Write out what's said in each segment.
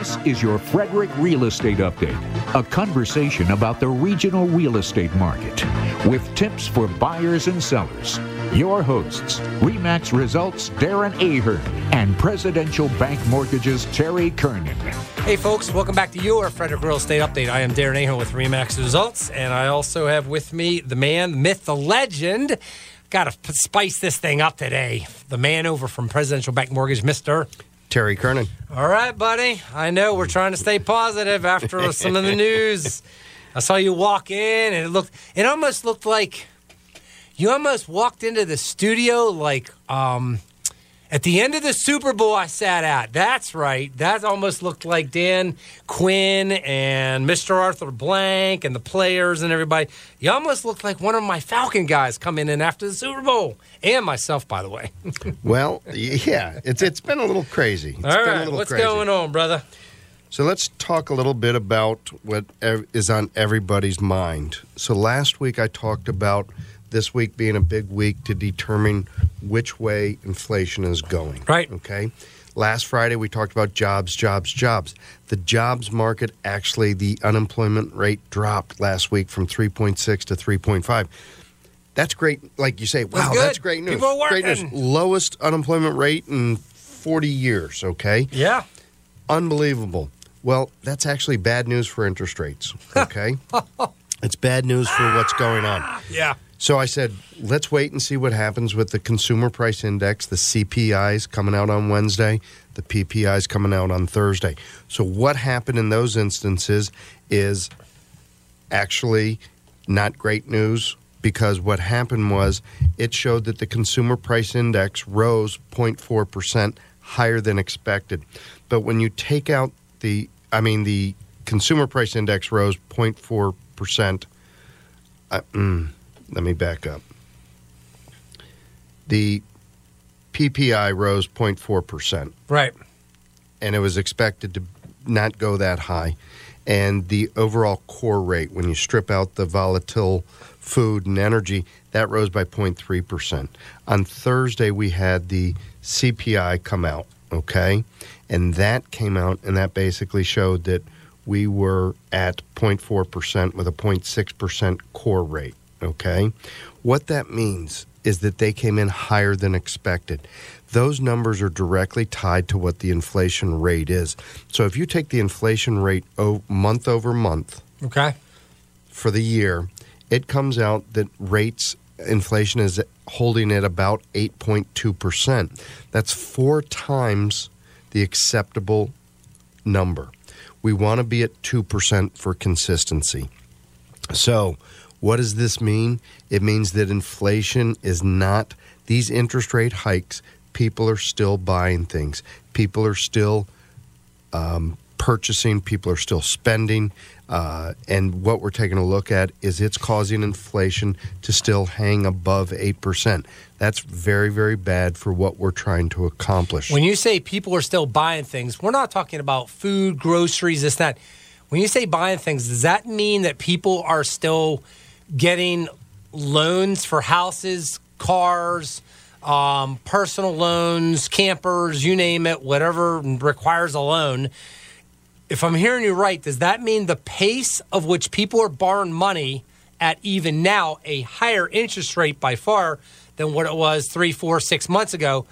This is your Frederick Real Estate Update, a conversation about the regional real estate market with tips for buyers and sellers. Your hosts, REMAX Results Darren Ahern and Presidential Bank Mortgages Terry Kernan. Hey, folks, welcome back to your Frederick Real Estate Update. I am Darren Ahern with REMAX Results, and I also have with me the man, the myth, the legend. Got to spice this thing up today. The man over from Presidential Bank Mortgage, Mr. Terry Kernan. All right, buddy. I know we're trying to stay positive after some of the news. I saw you walk in, and it looked, it almost looked like you almost walked into the studio like um, at the end of the Super Bowl I sat at. That's right. That almost looked like Dan Quinn and Mr. Arthur Blank and the players and everybody. You almost looked like one of my Falcon guys coming in after the Super Bowl, and myself, by the way. well, yeah, it's it's been a little crazy. It's All right, what's crazy. going on, brother? So let's talk a little bit about what is on everybody's mind. So last week I talked about this week being a big week to determine which way inflation is going. Right. Okay. Last Friday we talked about jobs, jobs, jobs. The jobs market actually the unemployment rate dropped last week from 3.6 to 3.5. That's great. Like you say, wow, that's, that's great news. People are working. Great news. Lowest unemployment rate in 40 years, okay? Yeah. Unbelievable. Well, that's actually bad news for interest rates, okay? it's bad news for what's going on. Yeah. So I said, let's wait and see what happens with the consumer price index, the CPIs coming out on Wednesday, the PPIs coming out on Thursday. So what happened in those instances is actually not great news because what happened was it showed that the consumer price index rose 0.4% higher than expected. But when you take out the I mean the consumer price index rose 0.4%. Uh, mm, let me back up. The PPI rose 0.4%. Right. And it was expected to not go that high. And the overall core rate, when you strip out the volatile food and energy, that rose by 0.3%. On Thursday, we had the CPI come out, okay? And that came out, and that basically showed that we were at 0.4% with a 0.6% core rate. Okay. What that means is that they came in higher than expected. Those numbers are directly tied to what the inflation rate is. So if you take the inflation rate month over month, okay, for the year, it comes out that rates inflation is holding at about 8.2%. That's four times the acceptable number. We want to be at 2% for consistency. So, what does this mean? It means that inflation is not these interest rate hikes. People are still buying things. People are still um, purchasing. People are still spending. Uh, and what we're taking a look at is it's causing inflation to still hang above 8%. That's very, very bad for what we're trying to accomplish. When you say people are still buying things, we're not talking about food, groceries, this, that. When you say buying things, does that mean that people are still getting loans for houses, cars, um, personal loans, campers, you name it, whatever requires a loan. If I'm hearing you right, does that mean the pace of which people are borrowing money at even now a higher interest rate by far than what it was three, four, six months ago?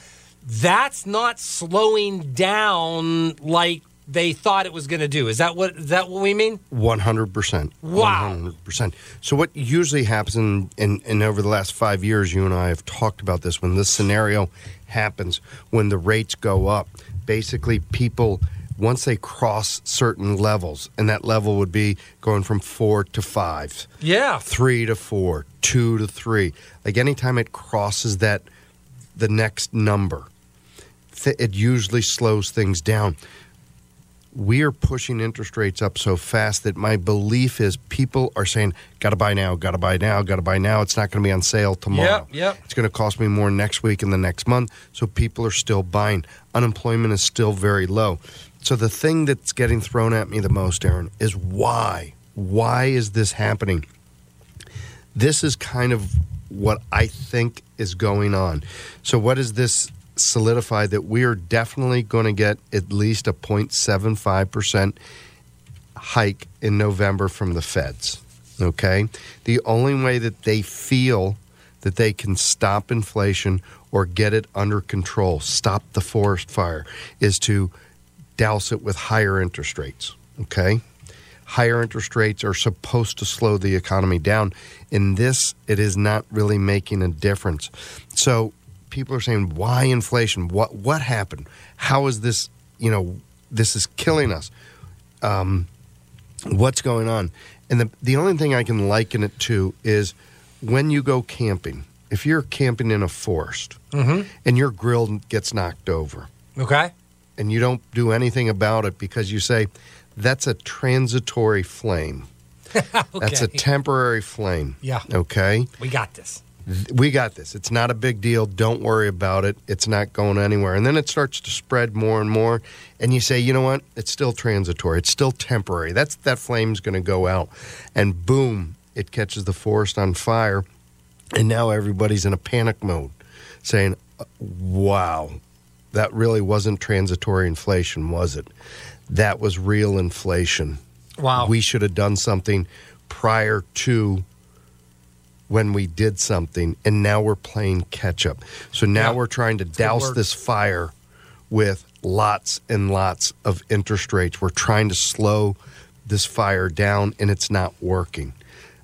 That's not slowing down like they thought it was going to do. Is that what is that what we mean? One hundred percent. Wow. One hundred percent. So what usually happens in, in, in over the last five years, you and I have talked about this. When this scenario happens, when the rates go up, basically people once they cross certain levels, and that level would be going from four to five, yeah, three to four, two to three. Like anytime it crosses that, the next number, it usually slows things down we are pushing interest rates up so fast that my belief is people are saying, "Got to buy now, got to buy now, got to buy now." It's not going to be on sale tomorrow. Yep, yep. It's going to cost me more next week and the next month. So people are still buying. Unemployment is still very low. So the thing that's getting thrown at me the most, Aaron, is why? Why is this happening? This is kind of what I think is going on. So what is this solidify that we are definitely going to get at least a 0.75% hike in November from the feds. Okay? The only way that they feel that they can stop inflation or get it under control, stop the forest fire, is to douse it with higher interest rates. Okay? Higher interest rates are supposed to slow the economy down. In this, it is not really making a difference. So people are saying, why inflation? What what happened? How is this, you know, this is killing us? Um, what's going on? And the the only thing I can liken it to is when you go camping. If you're camping in a forest and your grill gets knocked over, Okay. and you don't do anything about it because you say that's a transitory flame. That's a temporary flame. Yeah. Okay. We got this. We got this. It's not a big deal. Don't worry about it. It's not going anywhere. And then it starts to spread more and more. And you say, you know what? It's still transitory. It's still temporary. That's that flame's going to go out. And boom, it catches the forest on fire. And now everybody's in a panic mode, saying, "Uh, wow, that really wasn't transitory inflation, was it? That was real inflation. Wow. We should have done something prior to when we did something, and now we're playing catch up. So now Yeah. we're trying to douse this fire with lots and lots of interest rates. We're trying to slow this fire down, and it's not working.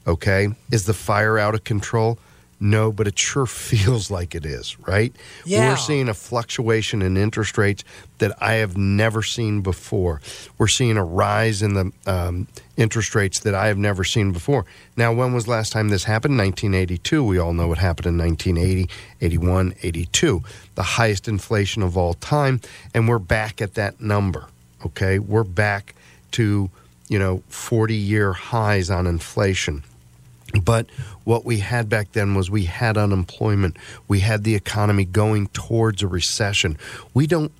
Okay? Is the fire out of control? No, but it sure feels like it is, right? Yeah. We're seeing a fluctuation in interest rates that I have never seen before. We're seeing a rise in the um, interest rates that I have never seen before. Now, when was last time this happened? 1982. We all know what happened in 1980, 81, 82. The highest inflation of all time. And we're back at that number, okay? We're back to, you know, 40 year highs on inflation. But what we had back then was we had unemployment. We had the economy going towards a recession. We don't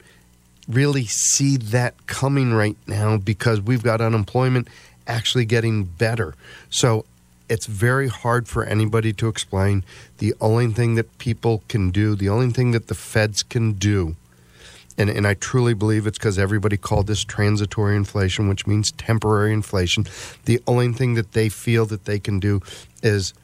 really see that coming right now because we've got unemployment actually getting better. So it's very hard for anybody to explain. The only thing that people can do, the only thing that the feds can do, and, and I truly believe it's because everybody called this transitory inflation, which means temporary inflation. The only thing that they feel that they can do is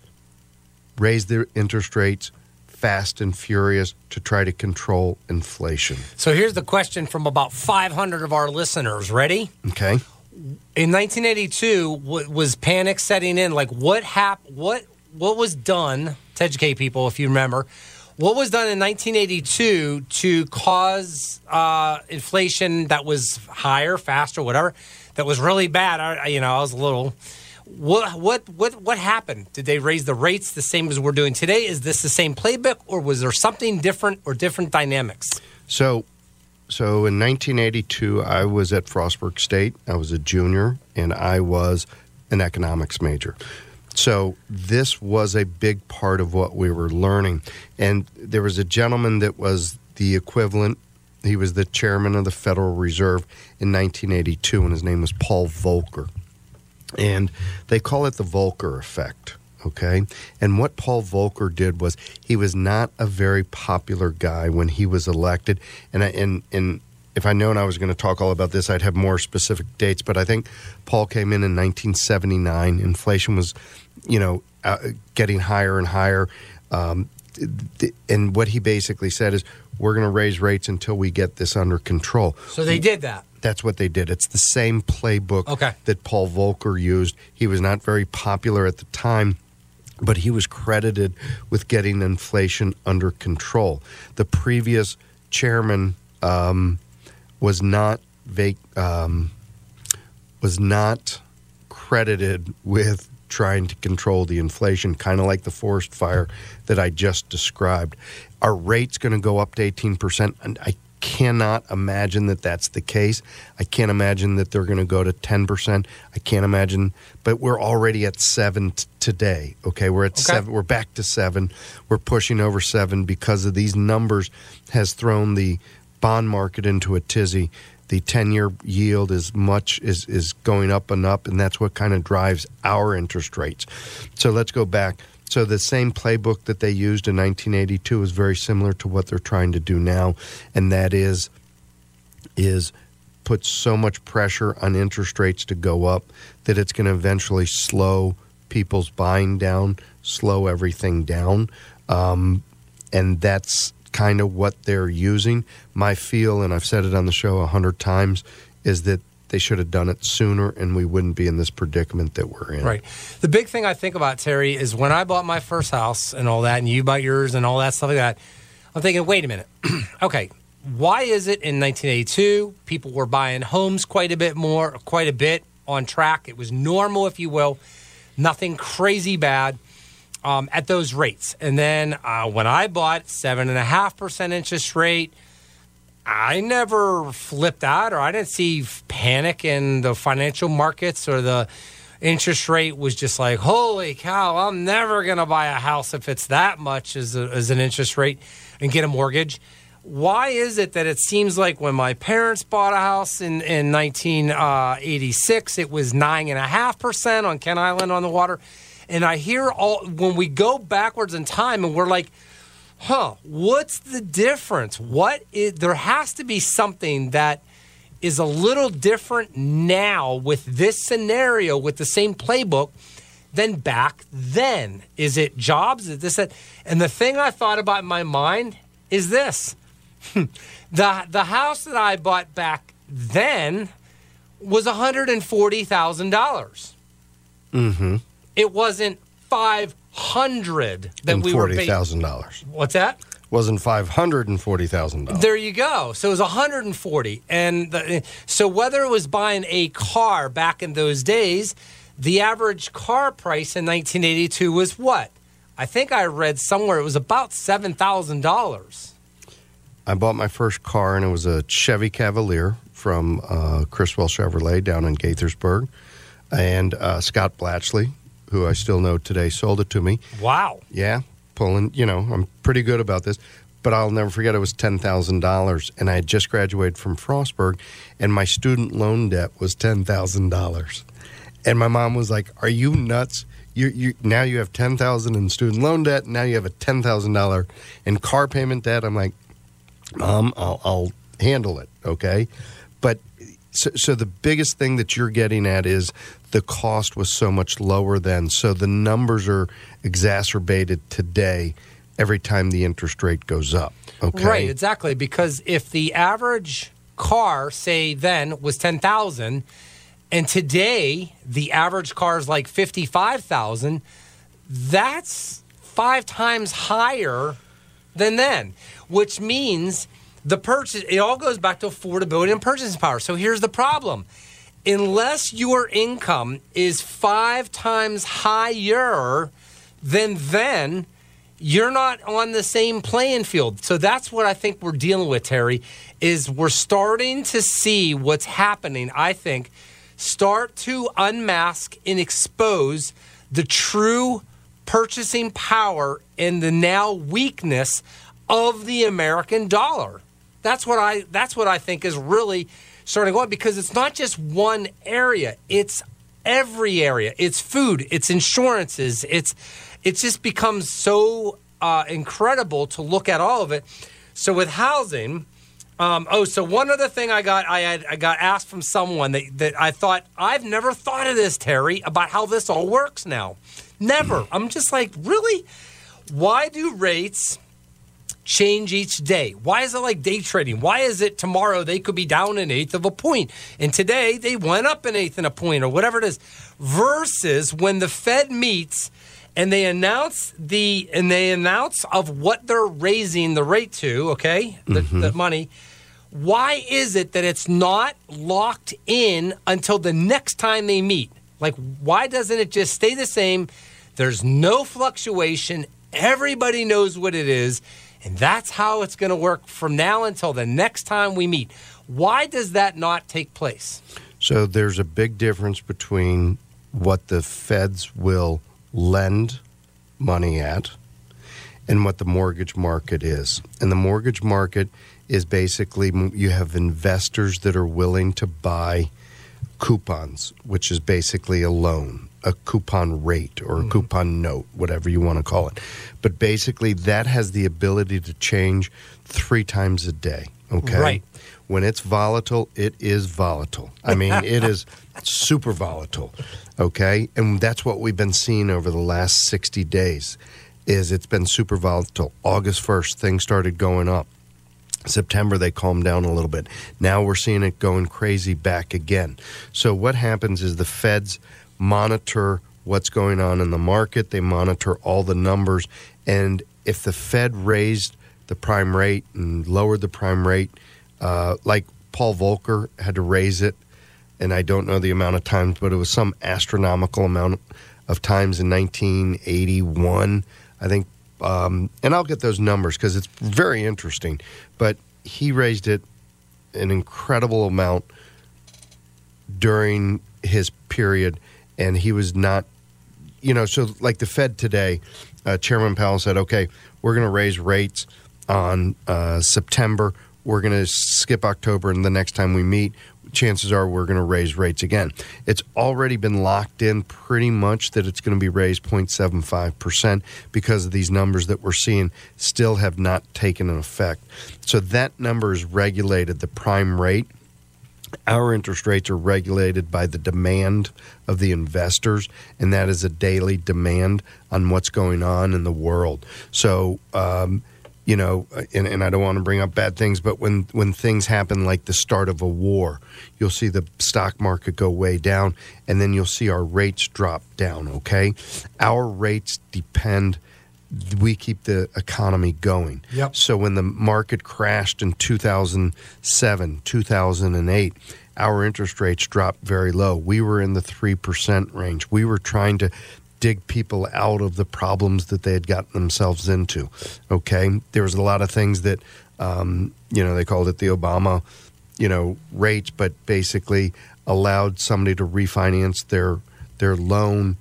raise their interest rates fast and furious to try to control inflation. So here's the question from about 500 of our listeners. Ready? Okay? In 1982, was panic setting in? Like what hap- What what was done to educate people? If you remember, what was done in 1982 to cause uh, inflation that was higher, faster, whatever, that was really bad? I, you know, I was a little. What what what what happened? Did they raise the rates the same as we're doing today? Is this the same playbook, or was there something different or different dynamics? So, so in 1982, I was at Frostburg State. I was a junior, and I was an economics major. So this was a big part of what we were learning. And there was a gentleman that was the equivalent. He was the chairman of the Federal Reserve in 1982, and his name was Paul Volcker. And they call it the Volcker effect. Okay. And what Paul Volcker did was he was not a very popular guy when he was elected. And, I, and, and if I known I was going to talk all about this, I'd have more specific dates. But I think Paul came in in 1979. Inflation was, you know, uh, getting higher and higher. Um, th- and what he basically said is, we're going to raise rates until we get this under control. So they did that. That's what they did. It's the same playbook Okay. that Paul Volcker used. He was not very popular at the time, but he was credited with getting inflation under control. The previous chairman um, was not vac- um, was not credited with trying to control the inflation, kind of like the forest fire that I just described. Are rates going to go up to 18%? And I cannot imagine that that's the case. I can't imagine that they're going to go to 10%. I can't imagine, but we're already at 7 t- today. Okay, we're at Okay. 7 we're back to 7. We're pushing over 7 because of these numbers has thrown the bond market into a tizzy the 10-year yield is much is is going up and up and that's what kind of drives our interest rates. So let's go back. So the same playbook that they used in 1982 is very similar to what they're trying to do now, and that is is put so much pressure on interest rates to go up that it's going to eventually slow people's buying down, slow everything down, um, and that's kind of what they're using. My feel, and I've said it on the show a hundred times, is that they should have done it sooner and we wouldn't be in this predicament that we're in. Right. The big thing I think about, Terry, is when I bought my first house and all that, and you bought yours and all that stuff like that, I'm thinking, wait a minute. okay, why is it in 1982 people were buying homes quite a bit more, quite a bit on track? It was normal, if you will, nothing crazy bad. Um, at those rates. And then uh, when I bought seven and a half percent interest rate, I never flipped out or I didn't see panic in the financial markets or the interest rate was just like, holy cow, I'm never going to buy a house if it's that much as, a, as an interest rate and get a mortgage. Why is it that it seems like when my parents bought a house in, in 1986, it was 9.5% on Kent Island on the water? And I hear all, when we go backwards in time and we're like, huh, what's the difference? What is, there has to be something that is a little different now with this scenario with the same playbook than back then. Is it jobs? Is this that? And the thing I thought about in my mind is this. the the house that I bought back then was $140,000. Mm-hmm. It wasn't 500 that And we were forty thousand dollars What's that? wasn't five hundred and forty thousand dollars. There you go. So it was 140, and so whether it was buying a car back in those days, the average car price in 1982 was what? I think I read somewhere it was about seven thousand dollars. I bought my first car, and it was a Chevy Cavalier from uh, Criswell Chevrolet down in Gaithersburg. And uh, Scott Blatchley, who I still know today, sold it to me. Wow. Yeah, pulling, you know, I'm pretty good about this. But I'll never forget it was $10,000. And I had just graduated from Frostburg, and my student loan debt was $10,000. And my mom was like, Are you nuts? You, you now you have ten thousand in student loan debt. Now you have a ten thousand dollar in car payment debt. I'm like, Mom, I'll, I'll handle it. Okay, so, so the biggest thing that you're getting at is the cost was so much lower then. So the numbers are exacerbated today every time the interest rate goes up. Okay, Right, exactly. Because if the average car, say then, was ten thousand, and today the average car is like fifty five thousand, that's five times higher than then, which means the purchase. It all goes back to affordability and purchasing power. So here's the problem. Unless your income is five times higher than then, you're not on the same playing field. So that's what I think we're dealing with, Terry, is we're starting to see what's happening, I think, start to unmask and expose the true purchasing power and the now weakness of the American dollar. That's what I that's what I think is really starting to go on because it's not just one area. It's every area. It's food, it's insurances, it's it just becomes so uh, incredible to look at all of it. So with housing, um, oh, so one other thing I got I had I got asked from someone that, that I thought I've never thought of this, Terry, about how this all works now. Never. I'm just like, really? Why do rates change each day? Why is it like day trading? Why is it tomorrow they could be down an eighth of a point and today they went up an eighth and a point or whatever it is? Versus when the Fed meets and they announce the and they announce of what they're raising the rate to, okay, the, the mm-hmm. money. Why is it that it's not locked in until the next time they meet? Like, why doesn't it just stay the same? There's no fluctuation. Everybody knows what it is. And that's how it's going to work from now until the next time we meet. Why does that not take place? So there's a big difference between what the feds will lend money at and what the mortgage market is. And the mortgage market is basically you have investors that are willing to buy coupons, which is basically a loan. A coupon rate or a hmm. coupon note, whatever you want to call it. But basically, that has the ability to change three times a day. Okay. Right. When it's volatile, it is volatile. I mean, it is super volatile. Okay. And that's what we've been seeing over the last 60 days is it's been super volatile. August 1st, things started going up. September they calmed down a little bit. Now we're seeing it going crazy back again. So what happens is the feds monitor what's going on in the market, they monitor all the numbers. And if the Fed raised the prime rate and lowered the prime rate uh, like Paul Volcker had to raise it and I don't know the amount of times but it was some astronomical amount of times in 1981 I think. Um, and I'll get those numbers because it's very interesting. But he raised it an incredible amount during his period, and he was not, you know, so like the Fed today, uh, Chairman Powell said, okay, we're going to raise rates on uh, September. We're going to skip October, and the next time we meet, chances are we're going to raise rates again. It's already been locked in pretty much that it's going to be raised 0.75% because of these numbers that we're seeing still have not taken an effect. So that number is regulated, the prime rate. Our interest rates are regulated by the demand of the investors, and that is a daily demand on what's going on in the world. So, um, you know, and, and, I don't want to bring up bad things, but when, when things happen like the start of a war, you'll see the stock market go way down, and then you'll see our rates drop down, okay? Our rates depend, we keep the economy going. Yep. So when the market crashed in 2007, 2008, our interest rates dropped very low. We were in the 3% range. We were trying to dig people out of the problems that they had gotten themselves into. Okay, there was a lot of things that um, you know they called it the Obama you know rates, but basically allowed somebody to refinance their their loan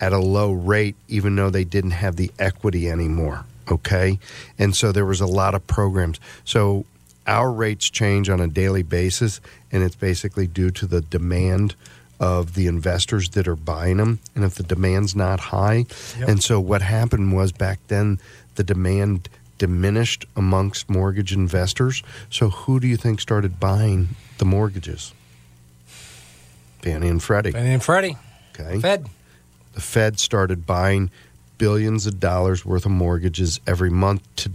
at a low rate, even though they didn't have the equity anymore. Okay, and so there was a lot of programs. So our rates change on a daily basis, and it's basically due to the demand of the investors that are buying them and if the demand's not high Yep. and so what happened was back then the demand diminished amongst mortgage investors so who do you think started buying the mortgages Fannie and Freddie Fannie and Freddie, okay Fed. The Fed started buying billions of dollars worth of mortgages every month to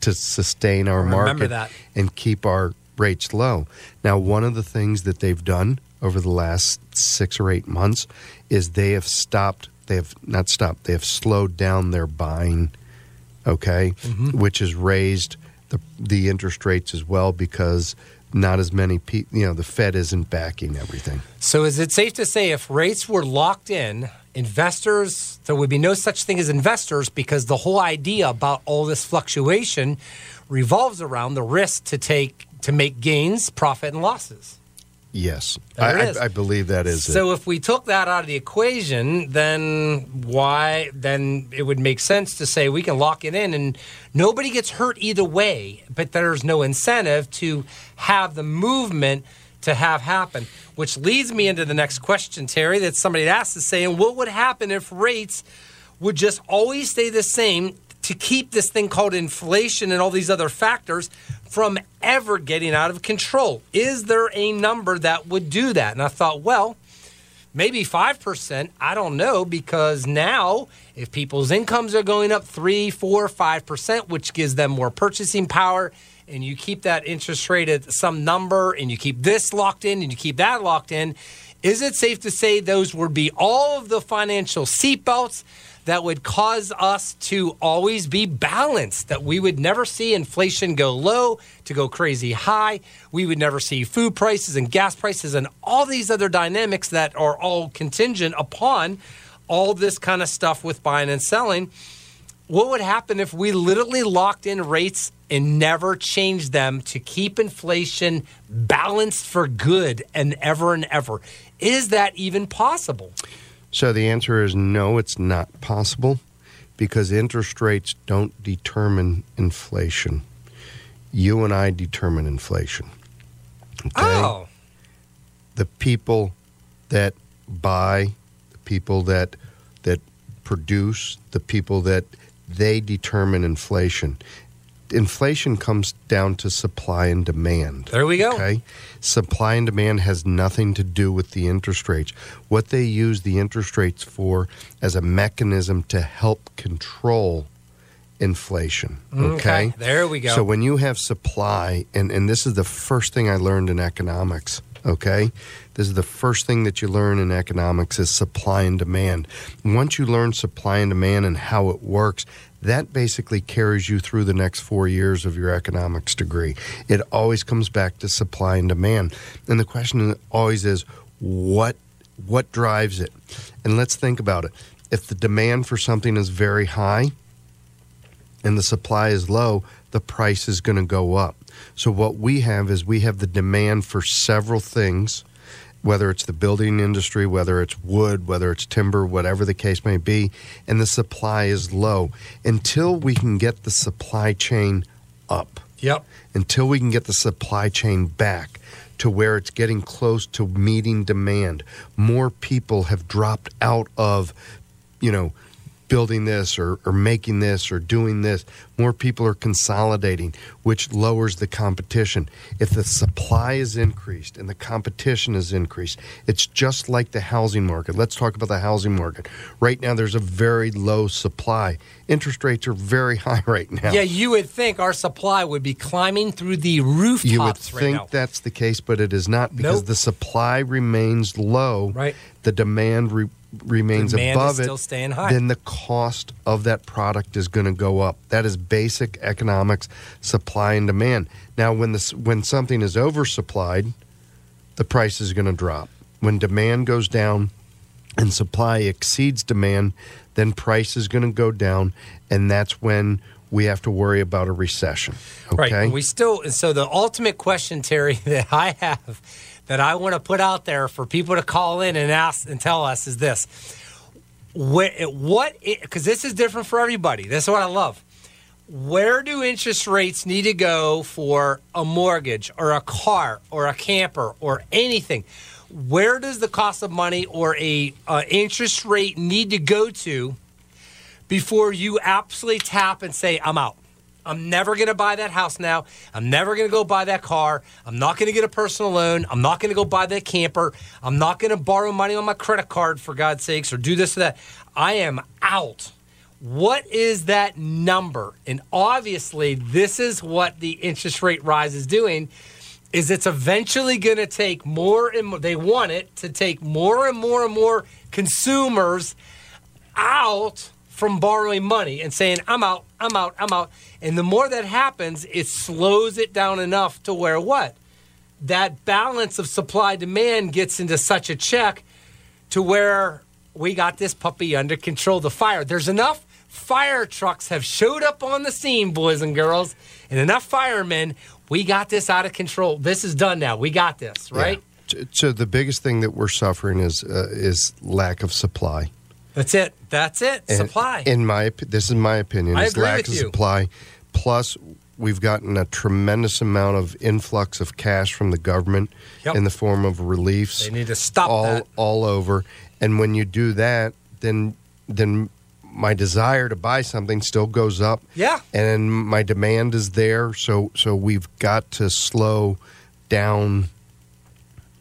to sustain our market that. and keep our rates low. Now, one of the things that they've done over the last 6 or 8 months is they have stopped they have not stopped, they have slowed down their buying, okay? Mm-hmm. Which has raised the the interest rates as well because not as many people, you know, the Fed isn't backing everything. So is it safe to say if rates were locked in, investors there would be no such thing as investors because the whole idea about all this fluctuation revolves around the risk to take to make gains, profit and losses. Yes, I. I, I believe that is So it. if we took that out of the equation, then why? Then it would make sense to say we can lock it in, and nobody gets hurt either way. But there's no incentive to have the movement to have happen. Which leads me into the next question, Terry, that somebody asked is saying, what would happen if rates would just always stay the same to keep this thing called inflation and all these other factors from ever getting out of control? Is there a number that would do that? And I thought, well, maybe 5%. I don't know because now if people's incomes are going up 3, 4, 5%, which gives them more purchasing power, and you keep that interest rate at some number and you keep this locked in and you keep that locked in, is it safe to say those would be all of the financial seatbelts that would cause us to always be balanced, that we would never see inflation go low to go crazy high. We would never see food prices and gas prices and all these other dynamics that are all contingent upon all this kind of stuff with buying and selling. What would happen if we literally locked in rates and never changed them to keep inflation balanced for good and ever and ever? Is that even possible? So the answer is no, it's not possible because interest rates don't determine inflation. You and I determine inflation. Okay? Oh, The people that buy, the people that that produce, the people that they determine inflation. Inflation comes down to supply and demand. There we go. Okay. Supply and demand has nothing to do with the interest rates. What they use the interest rates for as a mechanism to help control inflation. Mm, okay. There we go. So when you have supply, and, and this is the first thing I learned in economics, okay? This is the first thing that you learn in economics is supply and demand. Once you learn supply and demand and how it works, that basically carries you through the next four years of your economics degree. It always comes back to supply and demand. And the question always is what what drives it? And let's think about it. If the demand for something is very high, and the supply is low, the price is going to go up. So, what we have is we have the demand for several things, whether it's the building industry, whether it's wood, whether it's timber, whatever the case may be, and the supply is low. Until we can get the supply chain up, Yep. until we can get the supply chain back to where it's getting close to meeting demand. More people have dropped out of, you know, building this or, or making this or doing this. More people are consolidating, which lowers the competition. If the supply is increased and the competition is increased, it's just like the housing market. Let's talk about the housing market. Right now, there's a very low supply. Interest rates are very high right now. Yeah, you would think our supply would be climbing through the rooftops You would right think now. that's the case, but it is not because Nope. the supply remains low. Right. The demand re- remains above it. staying high. Then the cost of that product is going to go up. That is basic economics, supply and demand. Now, when this when something is oversupplied, the price is going to drop. When demand goes down and supply exceeds demand, then price is going to go down, and that's when we have to worry about a recession. Okay. Right. And we still, so the ultimate question, Terry, that I have that I want to put out there for people to call in and ask and tell us is this. What, because this is different for everybody. This is what I love. Where do interest rates need to go for a mortgage or a car or a camper or anything? Where does the cost of money or a interest rate need to go to before you absolutely tap and say, I'm out. I'm never going to buy that house now. I'm never going to go buy that car. I'm not going to get a personal loan. I'm not going to go buy that camper. I'm not going to borrow money on my credit card, for God's sakes, or do this or that. I am out. What is that number? And obviously, this is what the interest rate rise is doing. Is it's eventually going to take more and more, they want it to take more and more and more consumers out from borrowing money and saying, I'm out, I'm out, I'm out. And the more that happens, it slows it down enough to where what? That balance of supply demand gets into such a check to where we got this puppy under control. The fire. There's enough fire trucks have showed up on the scene, boys and girls, and enough firemen. We got this out of control. This is done now. We got this, right? Yeah. So the biggest thing that we're suffering is uh, is lack of supply. That's it. That's it. And Supply. In my this is my opinion. I agree lack with of you. supply. Plus, we've gotten a tremendous amount of influx of cash from the government Yep. in the form of reliefs. They need to stop all that. all over. And when you do that, then then my desire to buy something still goes up. Yeah. And my demand is there. So so we've got to slow down.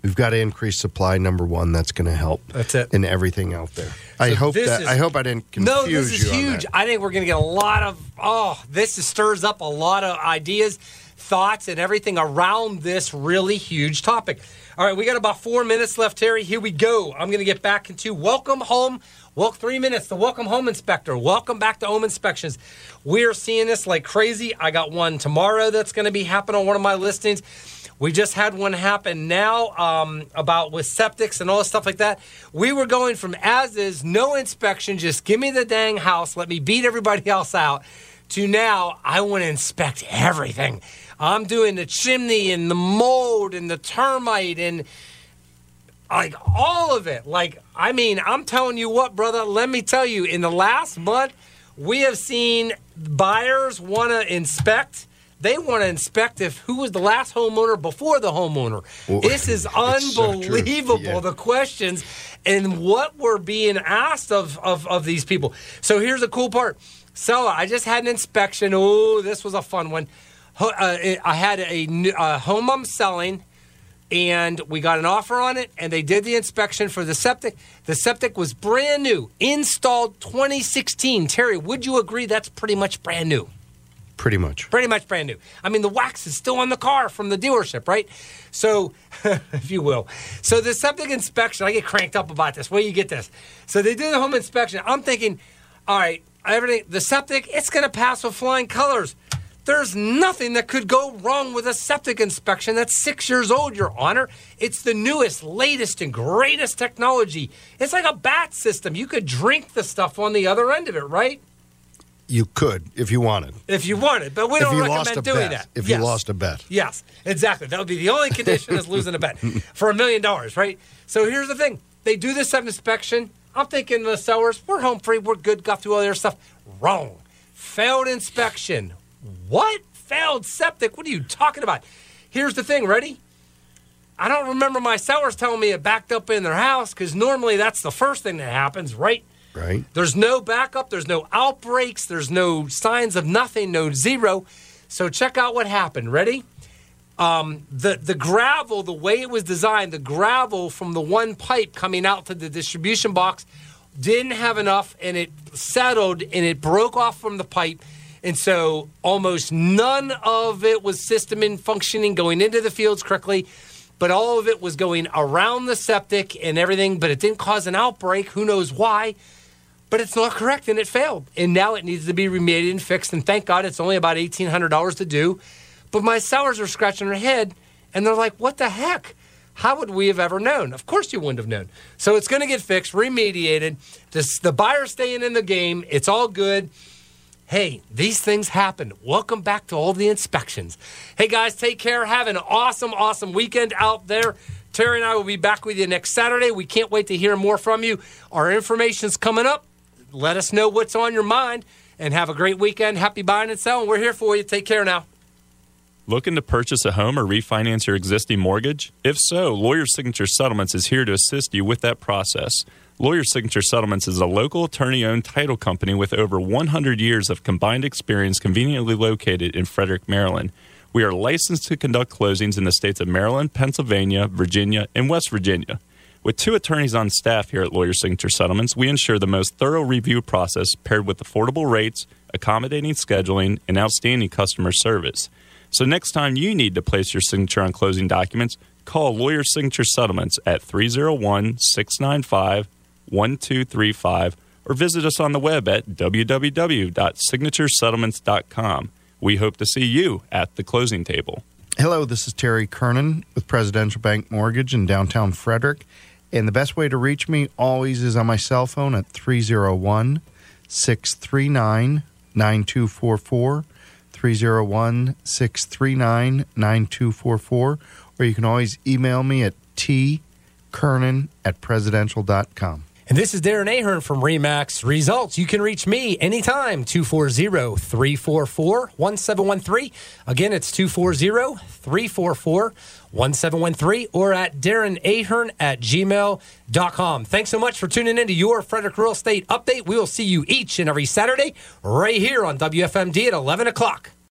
We've got to increase supply. Number one, that's going to help. That's it. And everything out there. I hope that is- I hope I didn't confuse you. No, this is huge. I think we're going to get a lot of oh, this is- stirs up a lot of ideas, thoughts, and everything around this really huge topic. All right, we got about four minutes left, Terry. Here we go. I'm going to get back into welcome home. Well, three minutes. The welcome home inspector. Welcome back to home inspections. We are seeing this like crazy. I got one tomorrow that's going to be happening on one of my listings. We just had one happen now um, about with septics and all this stuff like that. We were going from as is, no inspection, just give me the dang house, let me beat everybody else out, to now I want to inspect everything. I'm doing the chimney and the mold and the termite and like all of it. Like, I mean, I'm telling you what, brother, let me tell you, in the last month, we have seen buyers want to inspect They want to inspect if who was the last homeowner before the homeowner. Well, this is it's so unbelievable. Yeah. The questions and what we're being asked of, of of these people. So here's the cool part. Seller, I just had an inspection. Oh, this was a fun one. Uh, I had a uh, home I'm selling and we got an offer on it and they did the inspection for the septic the septic was brand new installed 2016 terry would you agree that's pretty much brand new Pretty much. pretty much brand new i mean the wax is still on the car from the dealership right so if you will so the septic inspection i get cranked up about this where you get this so they did the home inspection i'm thinking all right everything the septic it's going to pass with flying colors there's nothing that could go wrong with a septic inspection that's six years old, Your Honor. It's the newest, latest, and greatest technology. It's like a BAT system. You could drink the stuff on the other end of it, right? You could if you wanted. If you wanted, but we If don't recommend doing bet. that. If Yes. you lost a bet. Yes, exactly. That would be the only condition is losing a bet for a million dollars, right? So here's the thing: they do this inspection. I'm thinking the sellers, we're home free, we're good, got through all their stuff. Wrong. Failed inspection. What? Failed septic? What are you talking about? Here's the thing. Ready? I don't remember my sellers telling me it backed up in their house because normally that's the first thing that happens, right? Right? There's no backup, there's no outbreaks, there's no signs of nothing, no zero. So check out what happened. Ready? Um, the the gravel, the way it was designed, the gravel from the one pipe coming out to the distribution box didn't have enough, and it settled and it broke off from the pipe, and so almost none of it was system in functioning going into the fields correctly. But all of it was going around the septic and everything, but it didn't cause an outbreak. Who knows why? But it's not correct and it failed. And now it needs to be remediated and fixed. And thank God it's only about $1,800 to do. But my sellers are scratching their head and they're like, what the heck? How would we have ever known? Of course you wouldn't have known. So it's going to get fixed, remediated. This, the buyer's staying in the game. It's all good. Hey, these things happen. Welcome back to all the inspections. Hey guys, take care. Have an awesome, awesome weekend out there. Terry and I will be back with you next Saturday. We can't wait to hear more from you. Our information's coming up. Let us know what's on your mind and have a great weekend. Happy buying and selling. We're here for you. Take care now. Looking to purchase a home or refinance your existing mortgage? If so, Lawyer Signature Settlements is here to assist you with that process. Lawyer Signature Settlements is a local attorney owned title company with over 100 years of combined experience conveniently located in Frederick, Maryland. We are licensed to conduct closings in the states of Maryland, Pennsylvania, Virginia, and West Virginia. With two attorneys on staff here at Lawyer Signature Settlements, we ensure the most thorough review process paired with affordable rates, accommodating scheduling, and outstanding customer service. So next time you need to place your signature on closing documents, call Lawyer Signature Settlements at 301 695 1235 or visit us on the web at www.signaturesettlements.com. We hope to see you at the closing table. Hello, this is Terry Kernan with Presidential Bank Mortgage in downtown Frederick. And the best way to reach me always is on my cell phone at 301 639 9244. 301 639 9244. Or you can always email me at tkernan at presidential.com. And this is Darren Ahern from Remax Results. You can reach me anytime, 240 344 1713. Again, it's 240 344 1713 or at Darren Ahern at gmail.com. Thanks so much for tuning in to your Frederick Real Estate Update. We will see you each and every Saturday right here on WFMD at 11 o'clock.